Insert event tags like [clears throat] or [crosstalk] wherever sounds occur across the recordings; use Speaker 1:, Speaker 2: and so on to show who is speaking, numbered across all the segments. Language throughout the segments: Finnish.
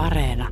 Speaker 1: Areena.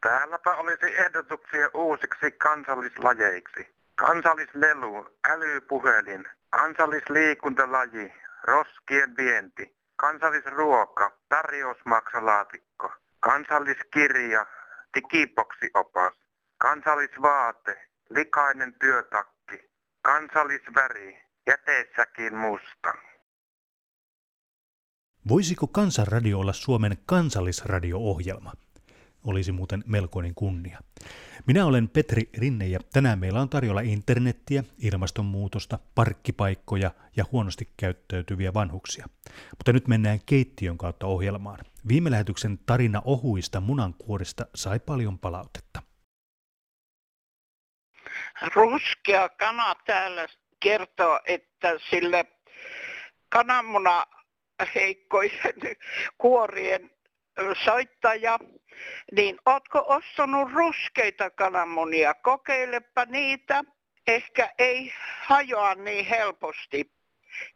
Speaker 2: Täälläpä olisi ehdotuksia uusiksi kansallislajeiksi. Kansallislelu, älypuhelin, kansallisliikuntalaji, roskien vienti, kansallisruoka, tarjousmaksalaatikko, kansalliskirja, digiboksiopas, kansallisvaate, likainen työtakki, kansallisväri, jäteessäkin musta.
Speaker 3: Voisiko Kansanradio olla Suomen kansallisradio-ohjelma? Olisi muuten melkoinen kunnia. Minä olen Petri Rinne ja tänään meillä on tarjolla internettiä, ilmastonmuutosta, parkkipaikkoja ja huonosti käyttäytyviä vanhuksia. Mutta nyt mennään keittiön kautta ohjelmaan. Viime lähetyksen tarina ohuista munankuorista sai paljon palautetta.
Speaker 4: Ruskea kana täällä kertoo, että sille kananmuna heikkoisen kuorien soittaja, niin ootko ostanut ruskeita kananmunia? Kokeilepa niitä. Ehkä ei hajoa niin helposti.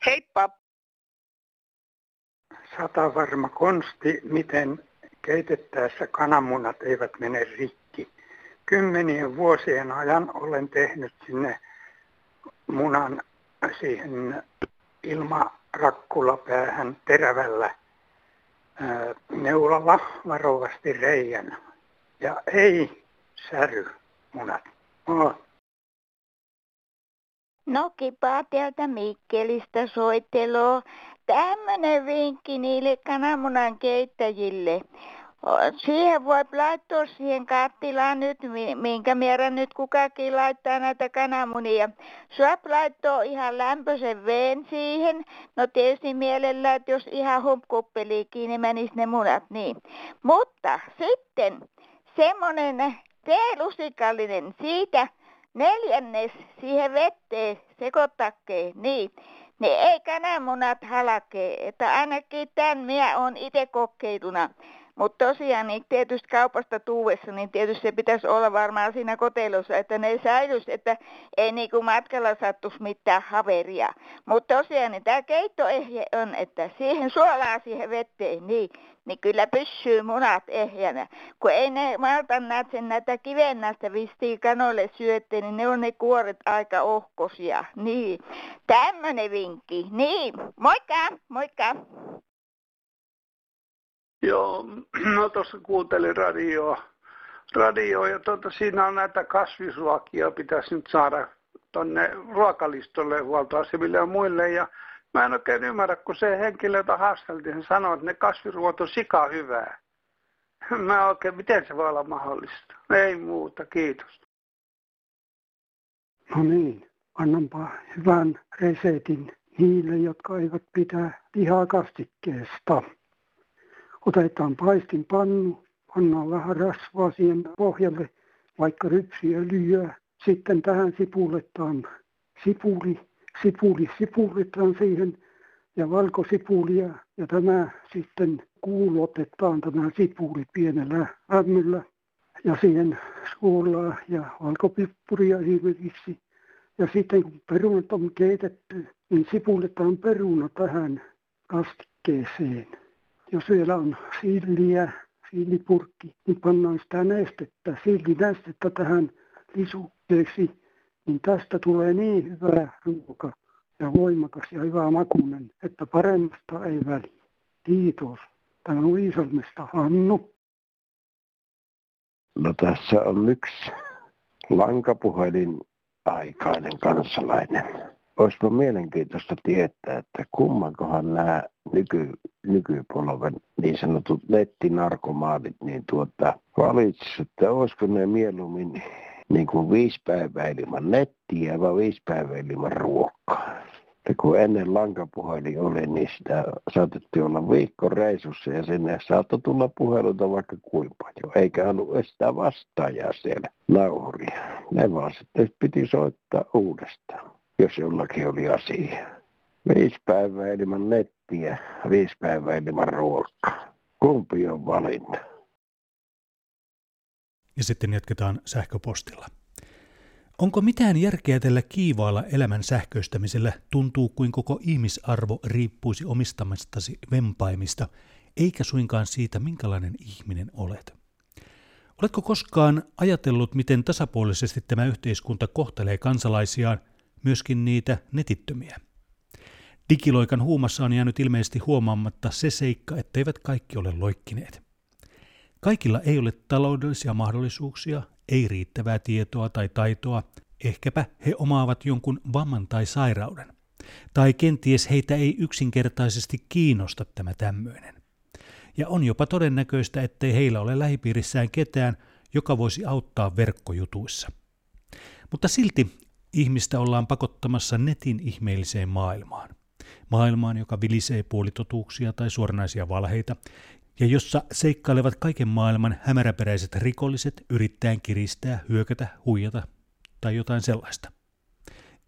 Speaker 4: Heippa!
Speaker 5: Sata varma konsti, miten keitettäessä kananmunat eivät mene rikki. Kymmenien vuosien ajan olen tehnyt sinne munan siihen ilmarakkulapäähän terävällä neulalla varovasti reijän. Ja ei säry munat. Moi.
Speaker 6: No kipaa täältä Mikkelistä soitteloo. Tämmönen vinkki niille kananmunan keittäjille. Siihen voi laittaa siihen kattilaan nyt, minkä määrän nyt kukakin laittaa näitä kananmunia. Saa laittaa ihan lämpöisen veen siihen. No tietysti mielellä, että jos ihan humpkuppeliikin, niin menis ne munat niin. Mutta sitten semmonen teelusikallinen siitä neljännes siihen vetteen sekoittakkeen, niin ne ei kananmunat halkee, että ainakin tämän minä olen itse kokeiluna. Mutta tosiaan niin tietysti kaupasta tuuessa, niin tietysti se pitäisi olla varmaan siinä kotelossa, että ne säilyisi, että ei niinku matkalla sattuisi mitään haveria. Mutta tosiaan niin tämä keittoehje on, että siihen suolaa siihen vetteen, niin, niin kyllä pysyy munat ehjänä. Kun ei ne malta näitä näitä kivennästä vistiin kanoille syötte, niin ne on ne kuoret aika ohkosia. Niin, tämmönen vinkki. Niin, moikka, moikka.
Speaker 7: Joo, [clears throat] no tuossa kuuntelin radioa, radioa ja tuota, siinä on näitä kasvisruokia, pitäisi nyt saada tuonne ruokalistolle huoltoasemille ja muille. Ja mä en oikein ymmärrä, kun se henkilö, jota haasteltiin, hän sanoi, että ne kasvisruot on sika hyvää. [laughs] Mä oikein, miten se voi olla mahdollista? Ei muuta, kiitos.
Speaker 5: No niin, annanpa hyvän resetin niille, jotka eivät pitää lihaa kastikkeesta. Otetaan paistinpannu, pannaan vähän rasvaa siihen pohjalle, vaikka rypsiöljyä. Sitten tähän sipuletaan sipuli, sipuli sipuletaan siihen ja valkosipulia ja tämä sitten kuulotetaan tämä sipuli pienellä lämmöllä ja siihen suolaa ja valkopippuria esimerkiksi. Ja sitten kun perunat on keitetty, niin sipuletaan peruna tähän kastikkeeseen jos vielä on silliä, sillipurkki, niin pannaan sitä nestettä, sillinestettä tähän lisukkeeksi, niin tästä tulee niin hyvä ruoka ja voimakas ja hyvä makunen, että paremmasta ei väli. Kiitos. Tämä on Iisalmesta Hannu.
Speaker 8: No tässä on yksi lankapuhelin aikainen kansalainen olisipa mielenkiintoista tietää, että kummankohan nämä nyky, nykypolven niin sanotut nettinarkomaanit niin tuota, valitsisivat, että olisiko ne mieluummin niin kuin viisi päivää ilman nettiä vai viisi päivää ilman ruokaa. Ja kun ennen lankapuhelin oli, niin sitä saatettiin olla viikko reisussa ja sinne saattoi tulla puheluita vaikka kuinka paljon. Eikä ollut sitä vastaajaa siellä nauhuria. Ne vaan sitten piti soittaa uudestaan jos jollakin oli asia. Viisi päivää ilman nettiä, viisi päivää ilman ruokaa. Kumpi on valinta?
Speaker 3: Ja sitten jatketaan sähköpostilla. Onko mitään järkeä tällä kiivaalla elämän sähköistämisellä tuntuu kuin koko ihmisarvo riippuisi omistamastasi vempaimista, eikä suinkaan siitä, minkälainen ihminen olet? Oletko koskaan ajatellut, miten tasapuolisesti tämä yhteiskunta kohtelee kansalaisiaan, myöskin niitä netittömiä? Digiloikan huumassa on jäänyt ilmeisesti huomaamatta se seikka, etteivät kaikki ole loikkineet. Kaikilla ei ole taloudellisia mahdollisuuksia, ei riittävää tietoa tai taitoa, ehkäpä he omaavat jonkun vamman tai sairauden. Tai kenties heitä ei yksinkertaisesti kiinnosta tämä tämmöinen. Ja on jopa todennäköistä, ettei heillä ole lähipiirissään ketään, joka voisi auttaa verkkojutuissa. Mutta silti ihmistä ollaan pakottamassa netin ihmeelliseen maailmaan. Maailmaan, joka vilisee puolitotuuksia tai suoranaisia valheita, ja jossa seikkailevat kaiken maailman hämäräperäiset rikolliset yrittäen kiristää, hyökätä, huijata tai jotain sellaista.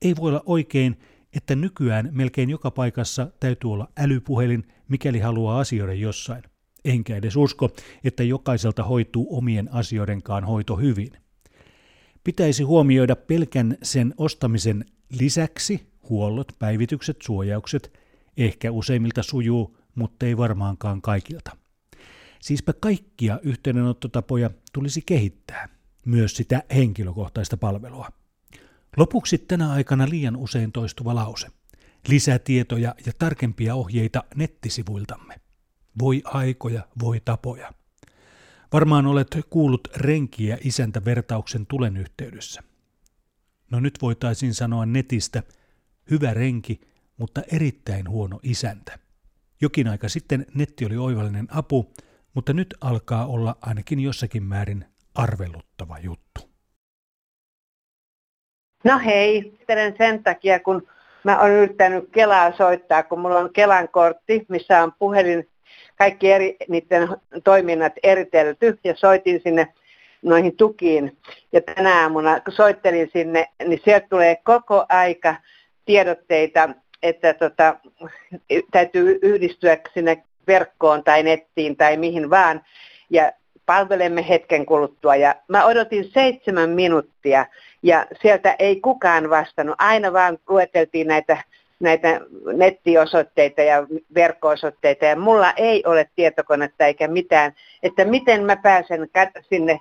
Speaker 3: Ei voi olla oikein, että nykyään melkein joka paikassa täytyy olla älypuhelin, mikäli haluaa asioida jossain. Enkä edes usko, että jokaiselta hoituu omien asioidenkaan hoito hyvin. Pitäisi huomioida pelkän sen ostamisen lisäksi huollot, päivitykset, suojaukset, ehkä useimmilta sujuu, mutta ei varmaankaan kaikilta. Siispä kaikkia yhteydenottotapoja tulisi kehittää, myös sitä henkilökohtaista palvelua. Lopuksi tänä aikana liian usein toistuva lause. Lisätietoja ja tarkempia ohjeita nettisivuiltamme. Voi aikoja, voi tapoja. Varmaan olet kuullut renkiä isäntä vertauksen tulen yhteydessä. No nyt voitaisiin sanoa netistä hyvä renki, mutta erittäin huono isäntä. Jokin aika sitten netti oli oivallinen apu, mutta nyt alkaa olla ainakin jossakin määrin arveluttava juttu.
Speaker 1: No hei, sen takia, kun mä oon yrittänyt Kelaa soittaa, kun mulla on Kelan kortti, missä on puhelin, kaikki eri, niiden toiminnat eritelty ja soitin sinne noihin tukiin. Ja tänä aamuna, kun soittelin sinne, niin sieltä tulee koko aika tiedotteita, että tota, täytyy yhdistyä sinne verkkoon tai nettiin tai mihin vaan. Ja palvelemme hetken kuluttua. Ja mä odotin seitsemän minuuttia ja sieltä ei kukaan vastannut. Aina vaan lueteltiin näitä, näitä nettiosoitteita ja verkko-osoitteita ja mulla ei ole tietokonetta eikä mitään, että miten mä pääsen sinne,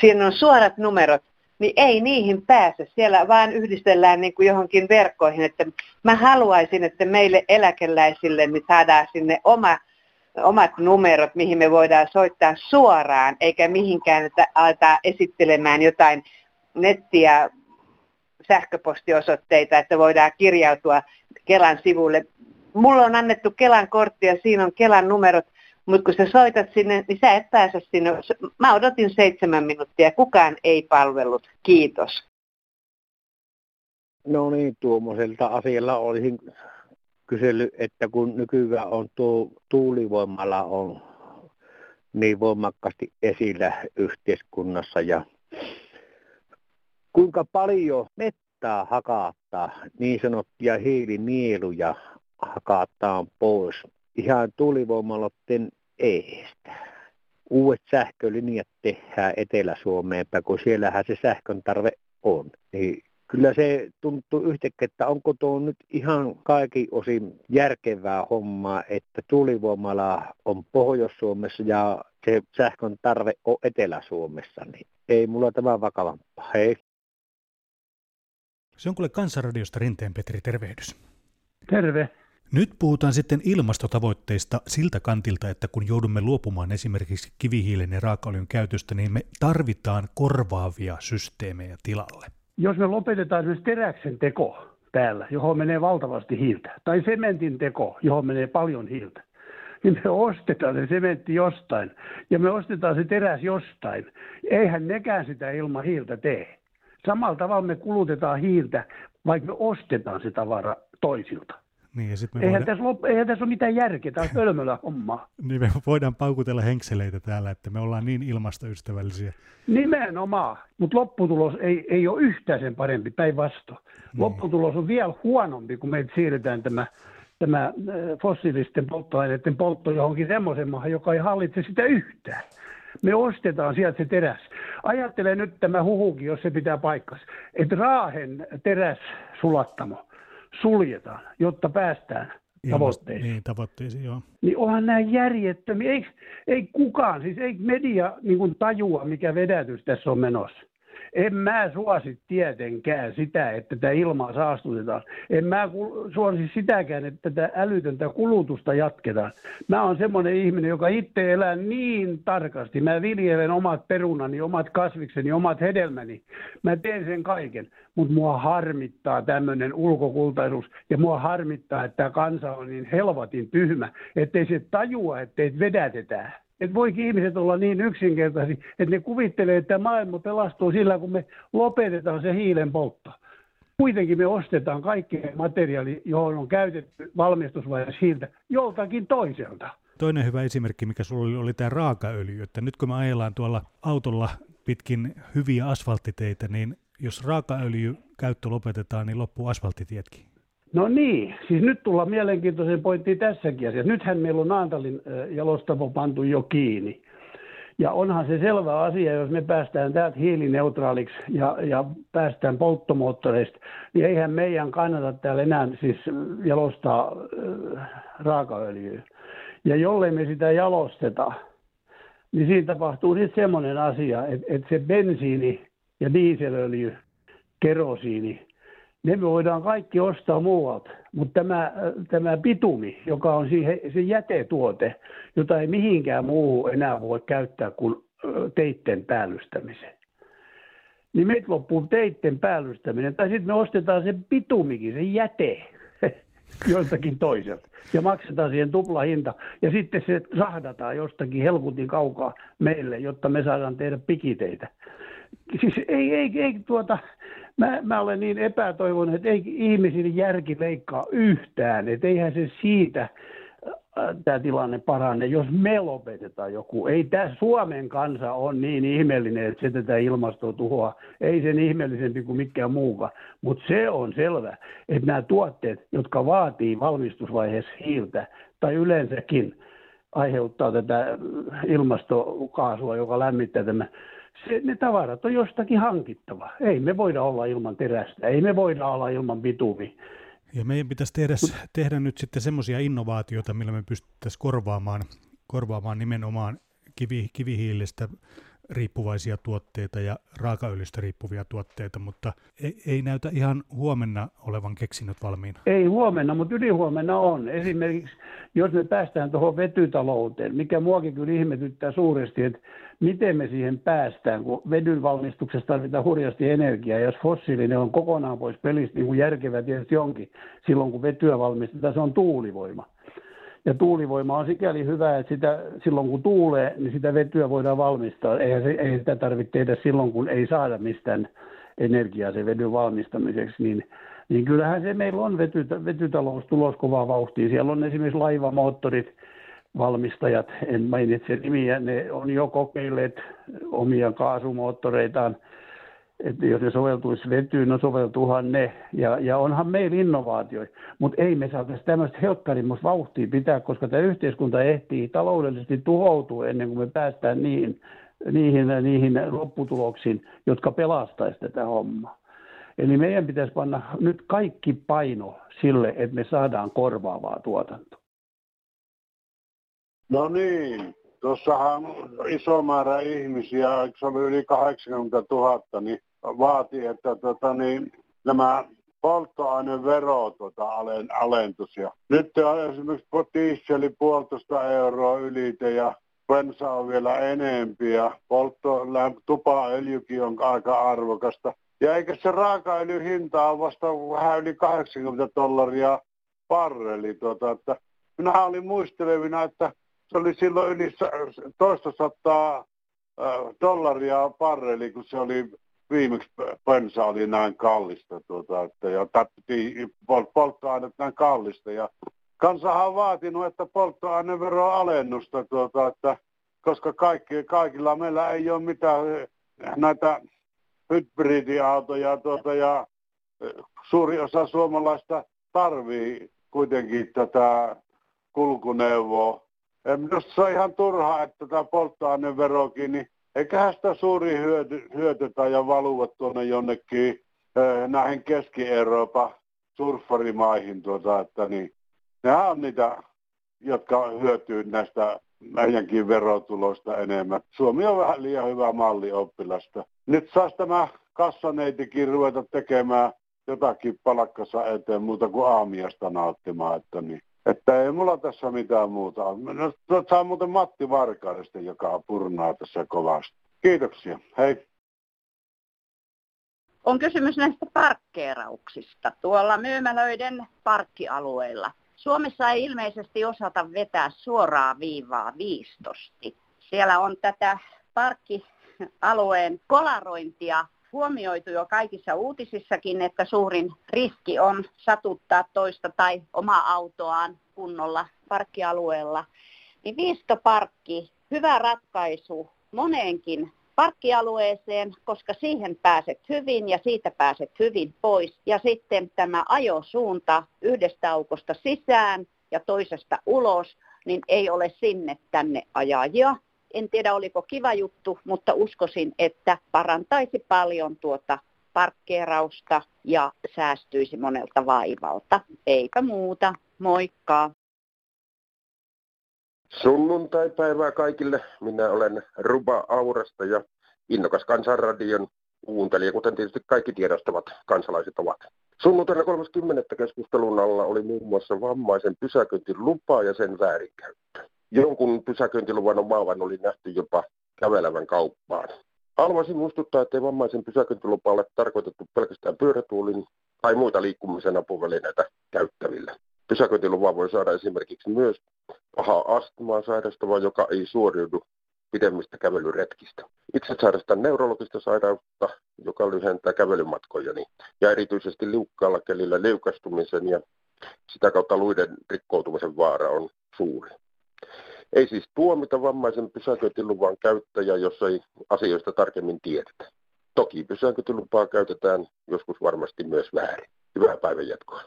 Speaker 1: siinä on suorat numerot, niin ei niihin pääse. Siellä vaan yhdistellään niin kuin johonkin verkkoihin, että mä haluaisin, että meille eläkeläisille niin saadaan sinne oma omat numerot, mihin me voidaan soittaa suoraan, eikä mihinkään, että aletaan esittelemään jotain nettiä, sähköpostiosoitteita, että voidaan kirjautua Kelan sivulle. Mulla on annettu Kelan kortti ja siinä on Kelan numerot, mutta kun sä soitat sinne, niin sä et pääse sinne. Mä odotin seitsemän minuuttia, kukaan ei palvellut. Kiitos.
Speaker 9: No niin, tuommoiselta asialla olisin kysellyt, että kun nykyään on tuo tuulivoimalla on niin voimakkaasti esillä yhteiskunnassa ja kuinka paljon mettää hakattaa, niin sanottuja hiilinieluja hakataan pois ihan tuulivoimaloiden eestä. Uudet sähkölinjat tehdään Etelä-Suomeen, kun siellähän se sähkön tarve on. Niin kyllä se tuntuu yhtäkkiä, että onko tuo nyt ihan kaikki osin järkevää hommaa, että tuulivoimala on Pohjois-Suomessa ja se sähkön tarve on Etelä-Suomessa, niin ei mulla tämä vakavampaa. Hei.
Speaker 3: Se on kuule Kansanradiosta Rinteen Petri, tervehdys.
Speaker 10: Terve.
Speaker 3: Nyt puhutaan sitten ilmastotavoitteista siltä kantilta, että kun joudumme luopumaan esimerkiksi kivihiilen ja raakaöljyn käytöstä, niin me tarvitaan korvaavia systeemejä tilalle
Speaker 10: jos me lopetetaan esimerkiksi teräksen teko täällä, johon menee valtavasti hiiltä, tai sementin teko, johon menee paljon hiiltä, niin me ostetaan se sementti jostain ja me ostetaan se teräs jostain. Eihän nekään sitä ilman hiiltä tee. Samalla tavalla me kulutetaan hiiltä, vaikka me ostetaan se tavara toisilta.
Speaker 3: Niin, ja sit me
Speaker 10: eihän, voidaan... tässä lop... eihän tässä ole mitään järkeä, tämä on [laughs] pölmölä homma.
Speaker 3: niin me voidaan paukutella henkseleitä täällä, että me ollaan niin ilmastoystävällisiä.
Speaker 10: Nimenomaan, mutta lopputulos ei, ei ole yhtään sen parempi, päinvastoin. Niin. Lopputulos on vielä huonompi, kun meiltä siirretään tämä tämä fossiilisten polttoaineiden poltto johonkin semmoisen maahan, joka ei hallitse sitä yhtään. Me ostetaan sieltä se teräs. Ajattele nyt tämä huhukin, jos se pitää paikkas, että Raahen terässulattamo suljetaan, jotta päästään tavoitteisiin.
Speaker 3: Niin, tavoitteisiin, joo.
Speaker 10: Niin onhan nämä järjettömiä. Ei, ei kukaan, siis ei media niin tajua, mikä vedätys tässä on menossa. En mä suosi tietenkään sitä, että tätä ilmaa saastutetaan. En mä suosi sitäkään, että tätä älytöntä kulutusta jatketaan. Mä oon semmoinen ihminen, joka itse elää niin tarkasti. Mä viljelen omat perunani, omat kasvikseni, omat hedelmäni. Mä teen sen kaiken. Mutta mua harmittaa tämmöinen ulkokultaisuus ja mua harmittaa, että tämä kansa on niin helvatin tyhmä, ettei se tajua, ettei vedätetään. Että voikin ihmiset olla niin yksinkertaisia, että ne kuvittelee, että maailma pelastuu sillä, kun me lopetetaan se hiilen poltto. Kuitenkin me ostetaan kaikki materiaali, johon on käytetty valmistusvaiheessa hiiltä, joltakin toiselta.
Speaker 3: Toinen hyvä esimerkki, mikä sulla oli, oli tämä raakaöljy. Että nyt kun me ajellaan tuolla autolla pitkin hyviä asfalttiteitä, niin jos raakaöljy käyttö lopetetaan, niin loppuu asfalttitietkin.
Speaker 10: No niin, siis nyt tullaan mielenkiintoisen pointtiin tässäkin asiassa. Nythän meillä on Naantalin jalostamo pantu jo kiinni. Ja onhan se selvä asia, jos me päästään täältä hiilineutraaliksi ja, ja päästään polttomoottoreista, niin eihän meidän kannata täällä enää siis jalostaa raakaöljyä. Ja jollei me sitä jalosteta, niin siinä tapahtuu sitten semmoinen asia, että, että se bensiini ja dieselöljy, kerosiini, ne me voidaan kaikki ostaa muualta, mutta tämä, tämä bitumi, joka on siihen, se jätetuote, jota ei mihinkään muu enää voi käyttää kuin teitten päällystämiseen. Niin meitä loppuu teitten päällystäminen, tai sitten me ostetaan se bitumikin, se jäte, [laughs] joiltakin toiselta. Ja maksetaan siihen tupla hinta. Ja sitten se sahdataan jostakin helkutin kaukaa meille, jotta me saadaan tehdä pikiteitä. Siis ei, ei, ei tuota, mä, mä olen niin epätoivon, että ei ihmisille järki leikkaa yhtään, että eihän se siitä äh, tämä tilanne parane, jos me lopetetaan joku. Ei tämä Suomen kansa on niin ihmeellinen, että se tätä ilmastoa tuhoaa. Ei sen ihmeellisempi kuin mikään muukaan. Mutta se on selvä, että nämä tuotteet, jotka vaatii valmistusvaiheessa hiiltä, tai yleensäkin aiheuttaa tätä ilmastokaasua, joka lämmittää tämä se, ne tavarat on jostakin hankittava. Ei me voida olla ilman terästä, ei me voida olla ilman bitumi.
Speaker 3: Ja meidän pitäisi tehdä, tehdä nyt sitten semmoisia innovaatioita, millä me pystyttäisiin korvaamaan, korvaamaan nimenomaan kivi, kivihiilestä riippuvaisia tuotteita ja raakaöljystä riippuvia tuotteita, mutta ei, ei näytä ihan huomenna olevan keksinnöt valmiina.
Speaker 10: Ei huomenna, mutta ylihuomenna on. Esimerkiksi jos me päästään tuohon vetytalouteen, mikä muakin kyllä ihmetyttää suuresti, että miten me siihen päästään, kun vedyn valmistuksessa tarvitaan hurjasti energiaa. Jos fossiilinen on kokonaan pois pelistä, niin kuin järkevä tietysti onkin, silloin kun vetyä valmistetaan, se on tuulivoima. Ja tuulivoima on sikäli hyvä, että sitä, silloin kun tuulee, niin sitä vetyä voidaan valmistaa. Eihän se, ei sitä tarvitse tehdä silloin, kun ei saada mistään energiaa sen vedyn valmistamiseksi. Niin, niin kyllähän se meillä on vety, vetytalous tulos kovaa vauhtia. Siellä on esimerkiksi laivamoottorit, valmistajat, en mainitse nimiä, ne on jo kokeilleet omia kaasumoottoreitaan – että jos ne soveltuisi vetyyn, no soveltuuhan ne. Ja, ja onhan meillä innovaatioita, mutta ei me saataisi tämmöistä helkkarimmasta vauhtia pitää, koska tämä yhteiskunta ehtii taloudellisesti tuhoutua ennen kuin me päästään niihin, niihin, niihin lopputuloksiin, jotka pelastaisi tätä hommaa. Eli meidän pitäisi panna nyt kaikki paino sille, että me saadaan korvaavaa tuotantoa.
Speaker 11: No niin, tuossahan iso määrä ihmisiä, se oli yli 80 000, niin vaati, että tota, niin, nämä polttoainevero tota, alen, alentus. Ja nyt on esimerkiksi dieseli puolitoista euroa ylite ja bensa on vielä enempi ja poltto, tupaöljykin on aika arvokasta. Ja eikä se raakaöljyn hinta on vasta vähän yli 80 dollaria barreli. Tota, että minä olin muistelevina, että se oli silloin yli toista sataa dollaria barreli, kun se oli viimeksi bensa oli näin kallista tuota, että, ja pol, polttoaineet näin kallista. Ja kansahan on vaatinut, että polttoainevero alennusta, tuota, että, koska kaikki, kaikilla meillä ei ole mitään näitä hybridiautoja tuota, ja suuri osa suomalaista tarvii kuitenkin tätä kulkuneuvoa. Minusta se on ihan turhaa, että tämä polttoaineverokin, niin eiköhän sitä suuri hyöty, hyötytä ja valuva tuonne jonnekin äh, näihin Keski-Euroopan surffarimaihin, tuota, että niin, nehän on niitä, jotka hyötyy näistä meidänkin verotuloista enemmän. Suomi on vähän liian hyvä malli oppilasta. Nyt saisi tämä kassaneitikin ruveta tekemään jotakin palkkassa eteen muuta kuin aamiasta nauttimaan. Että, niin. Että ei mulla tässä mitään muuta. No, no saa muuten Matti Varkaudesta, joka purnaa tässä kovasti. Kiitoksia. Hei.
Speaker 12: On kysymys näistä parkkeerauksista tuolla myymälöiden parkkialueilla. Suomessa ei ilmeisesti osata vetää suoraa viivaa viistosti. Siellä on tätä parkkialueen kolarointia huomioitu jo kaikissa uutisissakin, että suurin riski on satuttaa toista tai omaa autoaan kunnolla parkkialueella. Niin viistoparkki, hyvä ratkaisu moneenkin parkkialueeseen, koska siihen pääset hyvin ja siitä pääset hyvin pois. Ja sitten tämä ajosuunta yhdestä aukosta sisään ja toisesta ulos, niin ei ole sinne tänne ajajia. En tiedä oliko kiva juttu, mutta uskoisin, että parantaisi paljon tuota parkkeerausta ja säästyisi monelta vaivalta. Eipä muuta. Moikka!
Speaker 13: Sunnuntai-päivää kaikille. Minä olen Ruba Aurasta ja innokas kansanradion kuuntelija, kuten tietysti kaikki tiedostavat kansalaiset ovat. Sunnuntaina 30. keskustelun alla oli muun muassa vammaisen pysäköintilupa ja sen väärinkäyttö. Jonkun pysäköintiluvan omaavan oli nähty jopa kävelevän kauppaan. Haluaisin muistuttaa, että vammaisen pysäköintilupa ole tarkoitettu pelkästään pyörätuulin tai muita liikkumisen apuvälineitä käyttäville. Pysäköintiluvan voi saada esimerkiksi myös paha astmaa sairastava, joka ei suoriudu pidemmistä kävelyretkistä. Itse sairastan neurologista sairautta, joka lyhentää kävelymatkojani ja erityisesti liukkaalla kelillä liukastumisen ja sitä kautta luiden rikkoutumisen vaara on suuri. Ei siis tuomita vammaisen pysäköintiluvan käyttäjä, jos ei asioista tarkemmin tiedetä. Toki pysäköintilupaa käytetään joskus varmasti myös väärin. Hyvää päivän jatkoa.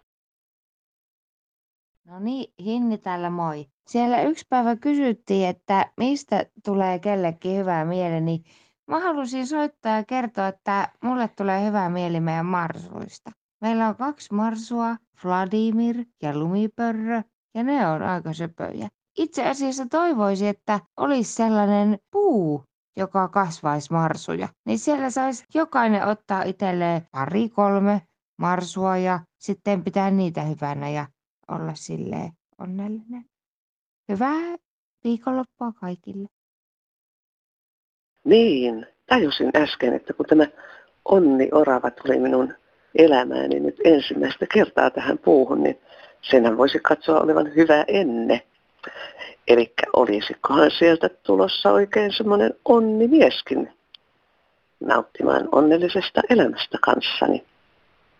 Speaker 14: No niin, Hinni täällä moi. Siellä yksi päivä kysyttiin, että mistä tulee kellekin hyvää mieli, niin mä halusin soittaa ja kertoa, että mulle tulee hyvää mieli meidän marsuista. Meillä on kaksi marsua, Vladimir ja Lumipörrö, ja ne on aika söpöjä. Itse asiassa toivoisin, että olisi sellainen puu, joka kasvaisi marsuja. Niin siellä saisi jokainen ottaa itselleen pari kolme marsua ja sitten pitää niitä hyvänä ja olla silleen onnellinen. Hyvää viikonloppua kaikille.
Speaker 15: Niin, tajusin äsken, että kun tämä onni orava tuli minun elämääni nyt ensimmäistä kertaa tähän puuhun, niin senhän voisi katsoa olevan hyvä enne. Eli olisikohan sieltä tulossa oikein semmoinen onnimieskin nauttimaan onnellisesta elämästä kanssani.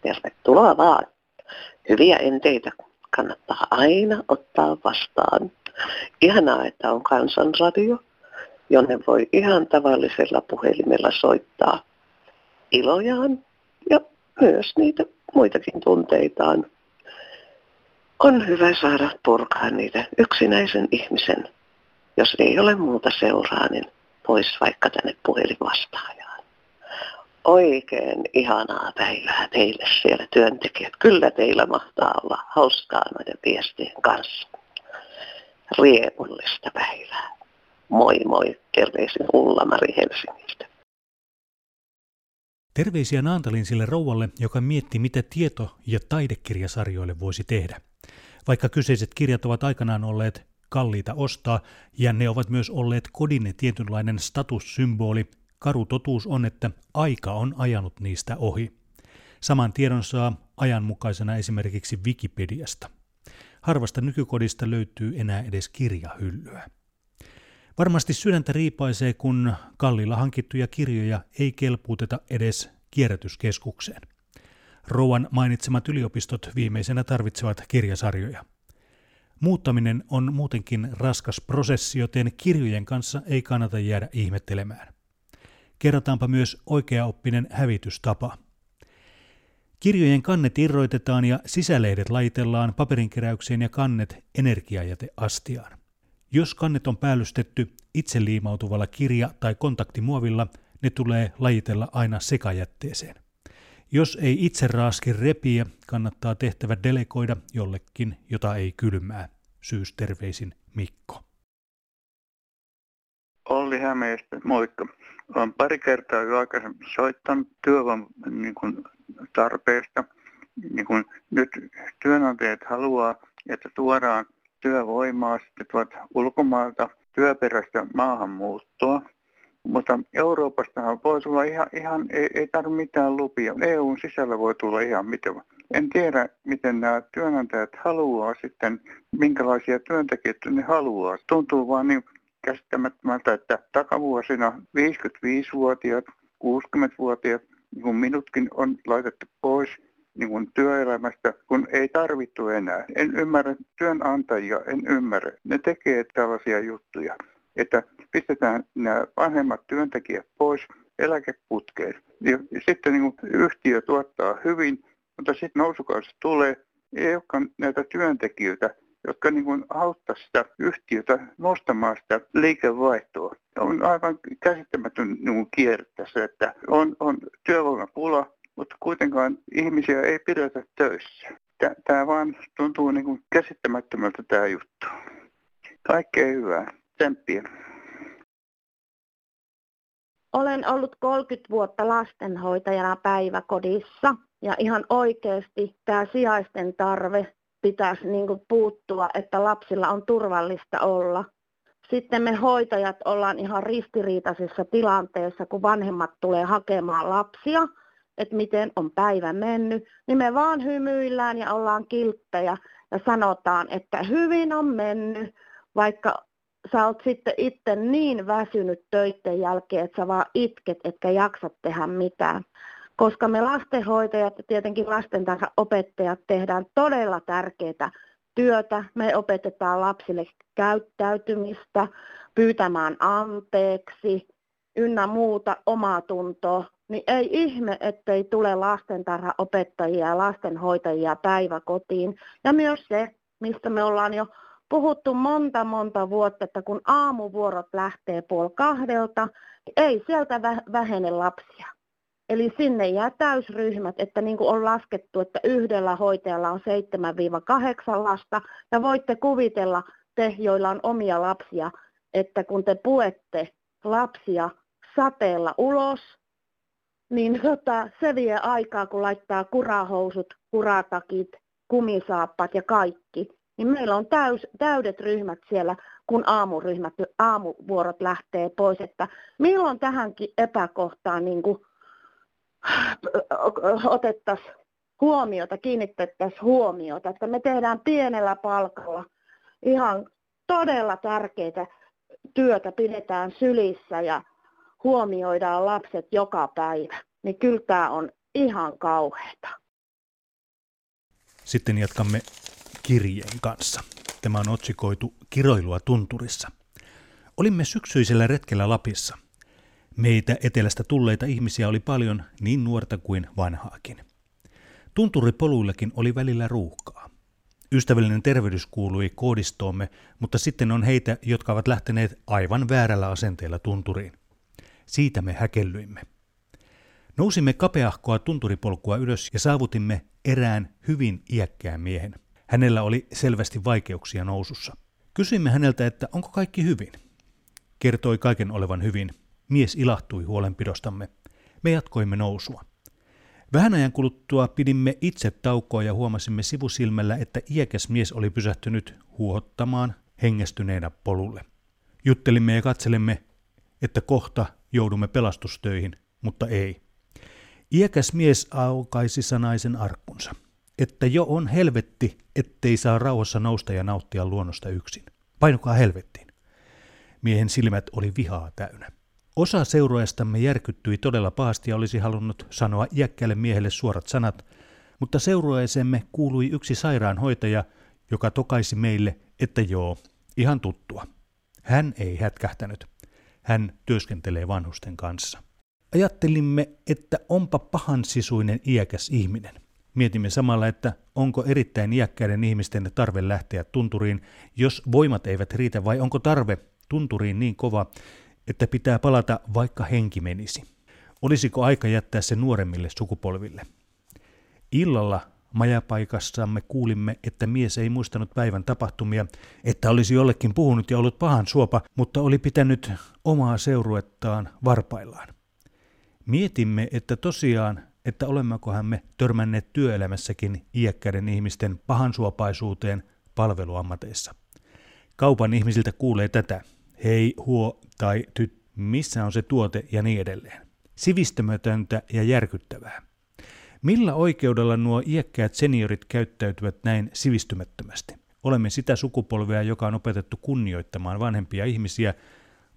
Speaker 15: Tervetuloa vaan. Hyviä enteitä kannattaa aina ottaa vastaan. Ihanaa, että on kansanradio, jonne voi ihan tavallisella puhelimella soittaa ilojaan ja myös niitä muitakin tunteitaan. On hyvä saada purkaa niitä yksinäisen ihmisen, jos ei ole muuta seuraa, niin pois vaikka tänne puhelinvastaajaan. Oikein ihanaa päivää teille siellä työntekijät. Kyllä teillä mahtaa olla hauskaa noiden viestien kanssa. Riemullista päivää. Moi moi, terveisin Ulla-Mari Helsingistä.
Speaker 3: Terveisiä Naantalin sille rouvalle, joka mietti, mitä tieto- ja taidekirjasarjoille voisi tehdä. Vaikka kyseiset kirjat ovat aikanaan olleet kalliita ostaa, ja ne ovat myös olleet kodin tietynlainen statussymboli, Karu totuus on, että aika on ajanut niistä ohi. Saman tiedon saa ajanmukaisena esimerkiksi Wikipediasta. Harvasta nykykodista löytyy enää edes kirjahyllyä. Varmasti sydäntä riipaisee, kun kalliilla hankittuja kirjoja ei kelpuuteta edes kierrätyskeskukseen. Rouan mainitsemat yliopistot viimeisenä tarvitsevat kirjasarjoja. Muuttaminen on muutenkin raskas prosessi, joten kirjojen kanssa ei kannata jäädä ihmettelemään. Kerrotaanpa myös oikeaoppinen hävitystapa. Kirjojen kannet irroitetaan ja sisälehdet laitellaan paperinkeräykseen ja kannet energiajäteastiaan. Jos kannet on päällystetty itse liimautuvalla kirja- tai kontaktimuovilla, ne tulee lajitella aina sekajätteeseen. Jos ei itse raaski repiä, kannattaa tehtävä delegoida jollekin, jota ei kylmää. Syysterveisin Mikko.
Speaker 16: Olli Hämeestä, moikka. Olen pari kertaa jo aikaisemmin soittanut työvoiman niin kuin, tarpeesta. Niin kuin, nyt työnantajat haluaa, että tuodaan työvoimaa sitten tuot ulkomailta työperäistä maahanmuuttoa. Mutta Euroopastahan voi tulla ihan, ihan ei, ei tarvitse mitään lupia. EUn sisällä voi tulla ihan mitä. En tiedä, miten nämä työnantajat haluaa sitten, minkälaisia työntekijöitä ne haluaa. Tuntuu vaan niin käsittämättömältä, että takavuosina 55-vuotiaat, 60-vuotiaat, niin kuin minutkin on laitettu pois niin kuin työelämästä, kun ei tarvittu enää. En ymmärrä työnantajia, en ymmärrä. Ne tekee tällaisia juttuja, että pistetään nämä vanhemmat työntekijät pois eläkeputkeen. Ja sitten niin yhtiö tuottaa hyvin, mutta sitten nousukausi tulee, ei olekaan näitä työntekijöitä, jotka niin auttaisivat sitä yhtiötä nostamaan sitä liikevaihtoa. On aivan käsittämätön niin kierre tässä, että on, on työvoimapula, mutta kuitenkaan ihmisiä ei pidetä töissä. Tämä vaan tuntuu niin käsittämättömältä tämä juttu. Kaikkea hyvää. Tsemppiä.
Speaker 17: Olen ollut 30 vuotta lastenhoitajana päiväkodissa ja ihan oikeasti tämä sijaisten tarve pitäisi niin puuttua, että lapsilla on turvallista olla. Sitten me hoitajat ollaan ihan ristiriitaisessa tilanteessa, kun vanhemmat tulee hakemaan lapsia, että miten on päivä mennyt, niin me vaan hymyillään ja ollaan kilttejä ja sanotaan, että hyvin on mennyt, vaikka sä oot sitten itse niin väsynyt töiden jälkeen, että sä vaan itket, etkä jaksa tehdä mitään koska me lastenhoitajat ja tietenkin opettajat tehdään todella tärkeää työtä. Me opetetaan lapsille käyttäytymistä, pyytämään anteeksi, ynnä muuta omaa tuntoa, niin ei ihme, ettei tule lastentarhaopettajia ja lastenhoitajia päiväkotiin. Ja myös se, mistä me ollaan jo puhuttu monta monta vuotta, että kun aamuvuorot lähtee puoli kahdelta, niin ei sieltä vähene lapsia. Eli sinne jää täysryhmät, että niin kuin on laskettu, että yhdellä hoitajalla on 7-8 lasta. Ja voitte kuvitella, te joilla on omia lapsia, että kun te puette lapsia sateella ulos, niin tota, se vie aikaa, kun laittaa kurahousut, kuratakit, kumisaappat ja kaikki. Niin meillä on täys, täydet ryhmät siellä, kun aamuryhmät, aamuvuorot lähtee pois. Että milloin tähänkin epäkohtaan niin kuin otettaisiin huomiota, kiinnitettäisiin huomiota, että me tehdään pienellä palkalla ihan todella tärkeitä työtä, pidetään sylissä ja huomioidaan lapset joka päivä. Niin kyllä tämä on ihan kauheata.
Speaker 3: Sitten jatkamme kirjeen kanssa. Tämä on otsikoitu Kiroilua tunturissa. Olimme syksyisellä retkellä Lapissa – Meitä etelästä tulleita ihmisiä oli paljon, niin nuorta kuin vanhaakin. Tunturipoluillakin oli välillä ruuhkaa. Ystävällinen tervehdys kuului koodistoomme, mutta sitten on heitä, jotka ovat lähteneet aivan väärällä asenteella tunturiin. Siitä me häkellyimme. Nousimme kapeahkoa tunturipolkua ylös ja saavutimme erään hyvin iäkkään miehen. Hänellä oli selvästi vaikeuksia nousussa. Kysyimme häneltä, että onko kaikki hyvin. Kertoi kaiken olevan hyvin, Mies ilahtui huolenpidostamme. Me jatkoimme nousua. Vähän ajan kuluttua pidimme itse taukoa ja huomasimme sivusilmällä, että iäkäs mies oli pysähtynyt huohottamaan hengestyneenä polulle. Juttelimme ja katselemme, että kohta joudumme pelastustöihin, mutta ei. Iäkäs mies aukaisi sanaisen arkkunsa, että jo on helvetti, ettei saa rauhassa nousta ja nauttia luonnosta yksin. Painukaa helvettiin. Miehen silmät oli vihaa täynnä. Osa seuroajastamme järkyttyi todella pahasti ja olisi halunnut sanoa iäkkäälle miehelle suorat sanat, mutta seurueisemme kuului yksi sairaanhoitaja, joka tokaisi meille, että joo, ihan tuttua. Hän ei hätkähtänyt. Hän työskentelee vanhusten kanssa. Ajattelimme, että onpa pahansisuinen iäkäs ihminen. Mietimme samalla, että onko erittäin iäkkäiden ihmisten tarve lähteä tunturiin, jos voimat eivät riitä, vai onko tarve tunturiin niin kova, että pitää palata vaikka henki menisi. Olisiko aika jättää se nuoremmille sukupolville? Illalla majapaikassamme kuulimme, että mies ei muistanut päivän tapahtumia, että olisi jollekin puhunut ja ollut pahan suopa, mutta oli pitänyt omaa seuruettaan varpaillaan. Mietimme, että tosiaan, että olemmekohan me törmänneet työelämässäkin iäkkäiden ihmisten pahansuopaisuuteen palveluammateissa. Kaupan ihmisiltä kuulee tätä. Hei, huo tai tyt, missä on se tuote ja niin edelleen. Sivistämätöntä ja järkyttävää. Millä oikeudella nuo iäkkäät seniorit käyttäytyvät näin sivistymättömästi? Olemme sitä sukupolvea, joka on opetettu kunnioittamaan vanhempia ihmisiä,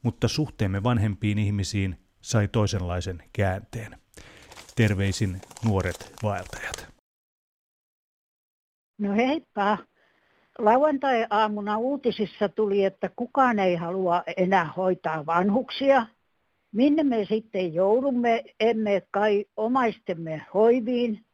Speaker 3: mutta suhteemme vanhempiin ihmisiin sai toisenlaisen käänteen. Terveisin nuoret vaeltajat.
Speaker 18: No heippa. Lauantai-aamuna uutisissa tuli, että kukaan ei halua enää hoitaa vanhuksia. Minne me sitten joudumme, emme kai omaistemme hoiviin.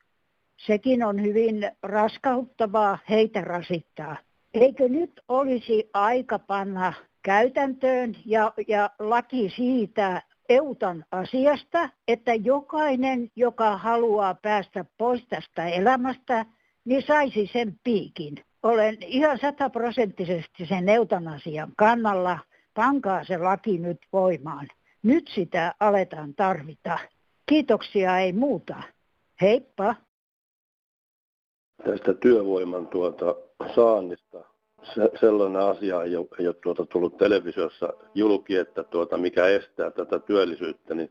Speaker 18: Sekin on hyvin raskauttavaa, heitä rasittaa. Eikö nyt olisi aika panna käytäntöön ja, ja laki siitä eutan asiasta, että jokainen, joka haluaa päästä pois tästä elämästä, niin saisi sen piikin. Olen ihan sataprosenttisesti sen eutanasian kannalla. Pankaa se laki nyt voimaan. Nyt sitä aletaan tarvita. Kiitoksia ei muuta. Heippa.
Speaker 19: Tästä työvoiman tuota saannista. Se, sellainen asia ei ole, ei ole tuota tullut televisiossa julki, että tuota, mikä estää tätä työllisyyttä, niin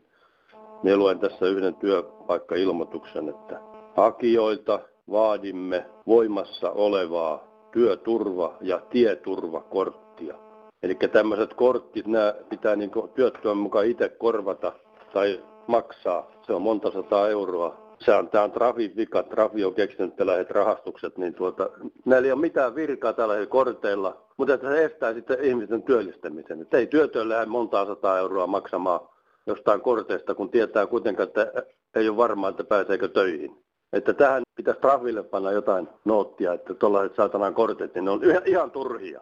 Speaker 19: me luen tässä yhden työpaikkailmoituksen, että hakijoilta vaadimme voimassa olevaa työturva- ja tieturvakorttia. Eli tämmöiset kortit, nämä pitää niin työttömän mukaan itse korvata tai maksaa. Se on monta sataa euroa. Se on, tämä on Trafin vika. Trafi on keksinyt tällaiset rahastukset, niin tuota, näillä ei ole mitään virkaa tällaisilla korteilla, mutta että se estää sitten ihmisten työllistämisen. Että ei työtön lähde montaa sataa euroa maksamaan jostain korteista, kun tietää kuitenkaan, että ei ole varmaa, että pääseekö töihin. Että tähän pitäisi Trafille panna jotain noottia, että tuollaiset saatanan kortit, niin ne on ihan turhia.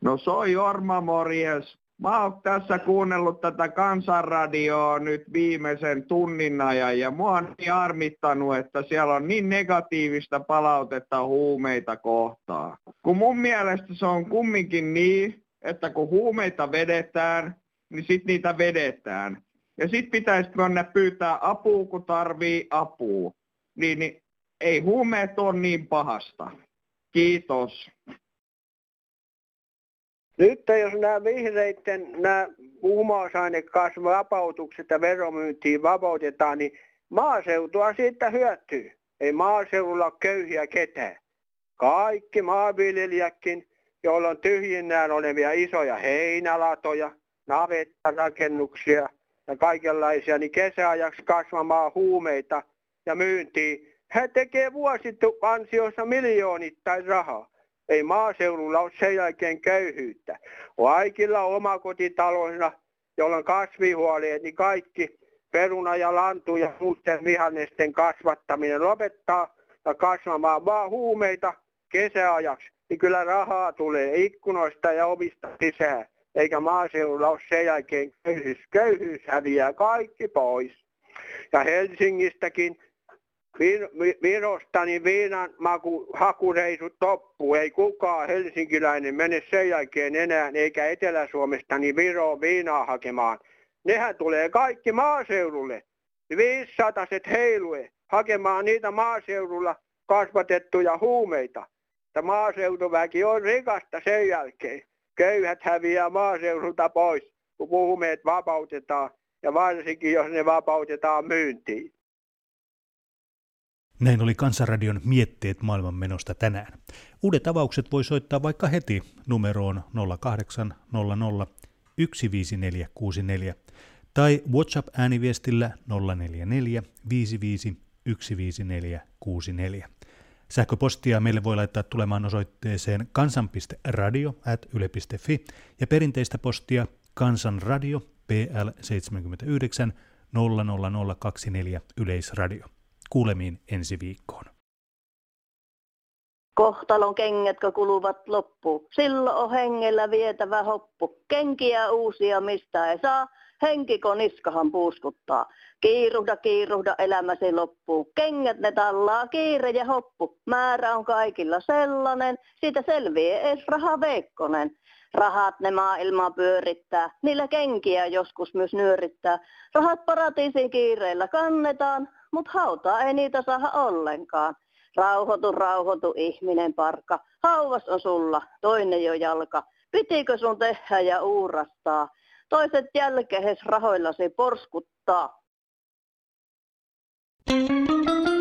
Speaker 20: No soi Jorma morjes. Mä oon tässä kuunnellut tätä kansanradioa nyt viimeisen tunnin ajan ja mua on niin armittanut, että siellä on niin negatiivista palautetta huumeita kohtaan. Kun mun mielestä se on kumminkin niin, että kun huumeita vedetään, niin sit niitä vedetään. Ja sit pitäisi mennä pyytää apua, kun tarvii apua. Niin, niin ei huumeet ole niin pahasta. Kiitos.
Speaker 21: Nyt jos nämä vihreiden nämä huumausainekasvavapautukset ja veromyyntiin vapautetaan, niin maaseutua siitä hyötyy. Ei maaseudulla ole köyhiä ketään. Kaikki maanviljelijätkin, joilla on tyhjinnään olevia isoja heinälatoja, navettarakennuksia ja kaikenlaisia, niin kesäajaksi kasvamaan huumeita ja myyntiin. He tekee vuosiansiossa miljoonittain rahaa. Ei maaseudulla ole sen jälkeen köyhyyttä. Kaikilla omakotitaloissa, joilla on kasvihuoleet, niin kaikki peruna ja lantu ja muuten vihannesten kasvattaminen lopettaa ja kasvamaan vaan huumeita kesäajaksi. Niin kyllä rahaa tulee ikkunoista ja ovista sisään. Eikä maaseudulla ole sen jälkeen köyhyys. Köyhyys häviää kaikki pois. Ja Helsingistäkin Virosta niin viinan maku, hakureisut toppu. Ei kukaan helsinkiläinen mene sen jälkeen enää, eikä Etelä-Suomesta niin Viroon viinaa hakemaan. Nehän tulee kaikki maaseudulle. 500 heilue hakemaan niitä maaseudulla kasvatettuja huumeita. Että maaseutuväki on rikasta sen jälkeen. Köyhät häviää maaseudulta pois, kun huumeet vapautetaan ja varsinkin jos ne vapautetaan myyntiin.
Speaker 3: Näin oli Kansanradion mietteet maailmanmenosta tänään. Uudet avaukset voi soittaa vaikka heti numeroon 0800 15464 tai WhatsApp-ääniviestillä 044 55 15464. Sähköpostia meille voi laittaa tulemaan osoitteeseen kansan.radio.yle.fi ja perinteistä postia Kansanradio PL 79 00024 Yleisradio. Kuulemiin ensi viikkoon.
Speaker 22: Kohtalon kengätkö kuluvat loppuun, silloin on hengellä vietävä hoppu. Kenkiä uusia mistä ei saa, henkiko niskahan puuskuttaa. Kiiruhda, kiiruhda, elämäsi loppuu. Kengät ne tallaa, kiire ja hoppu. Määrä on kaikilla sellainen, siitä selviää ees raha veikkonen. Rahat ne maailmaa pyörittää, niillä kenkiä joskus myös nyörittää. Rahat paratiisin kiireillä kannetaan, mut hautaa ei niitä saa ollenkaan. Rauhoitu, rauhoitu ihminen parka, hauvas on sulla, toinen jo jalka. Pitikö sun tehdä ja uurastaa? Toiset jälkehes rahoillasi porskuttaa. Thank you.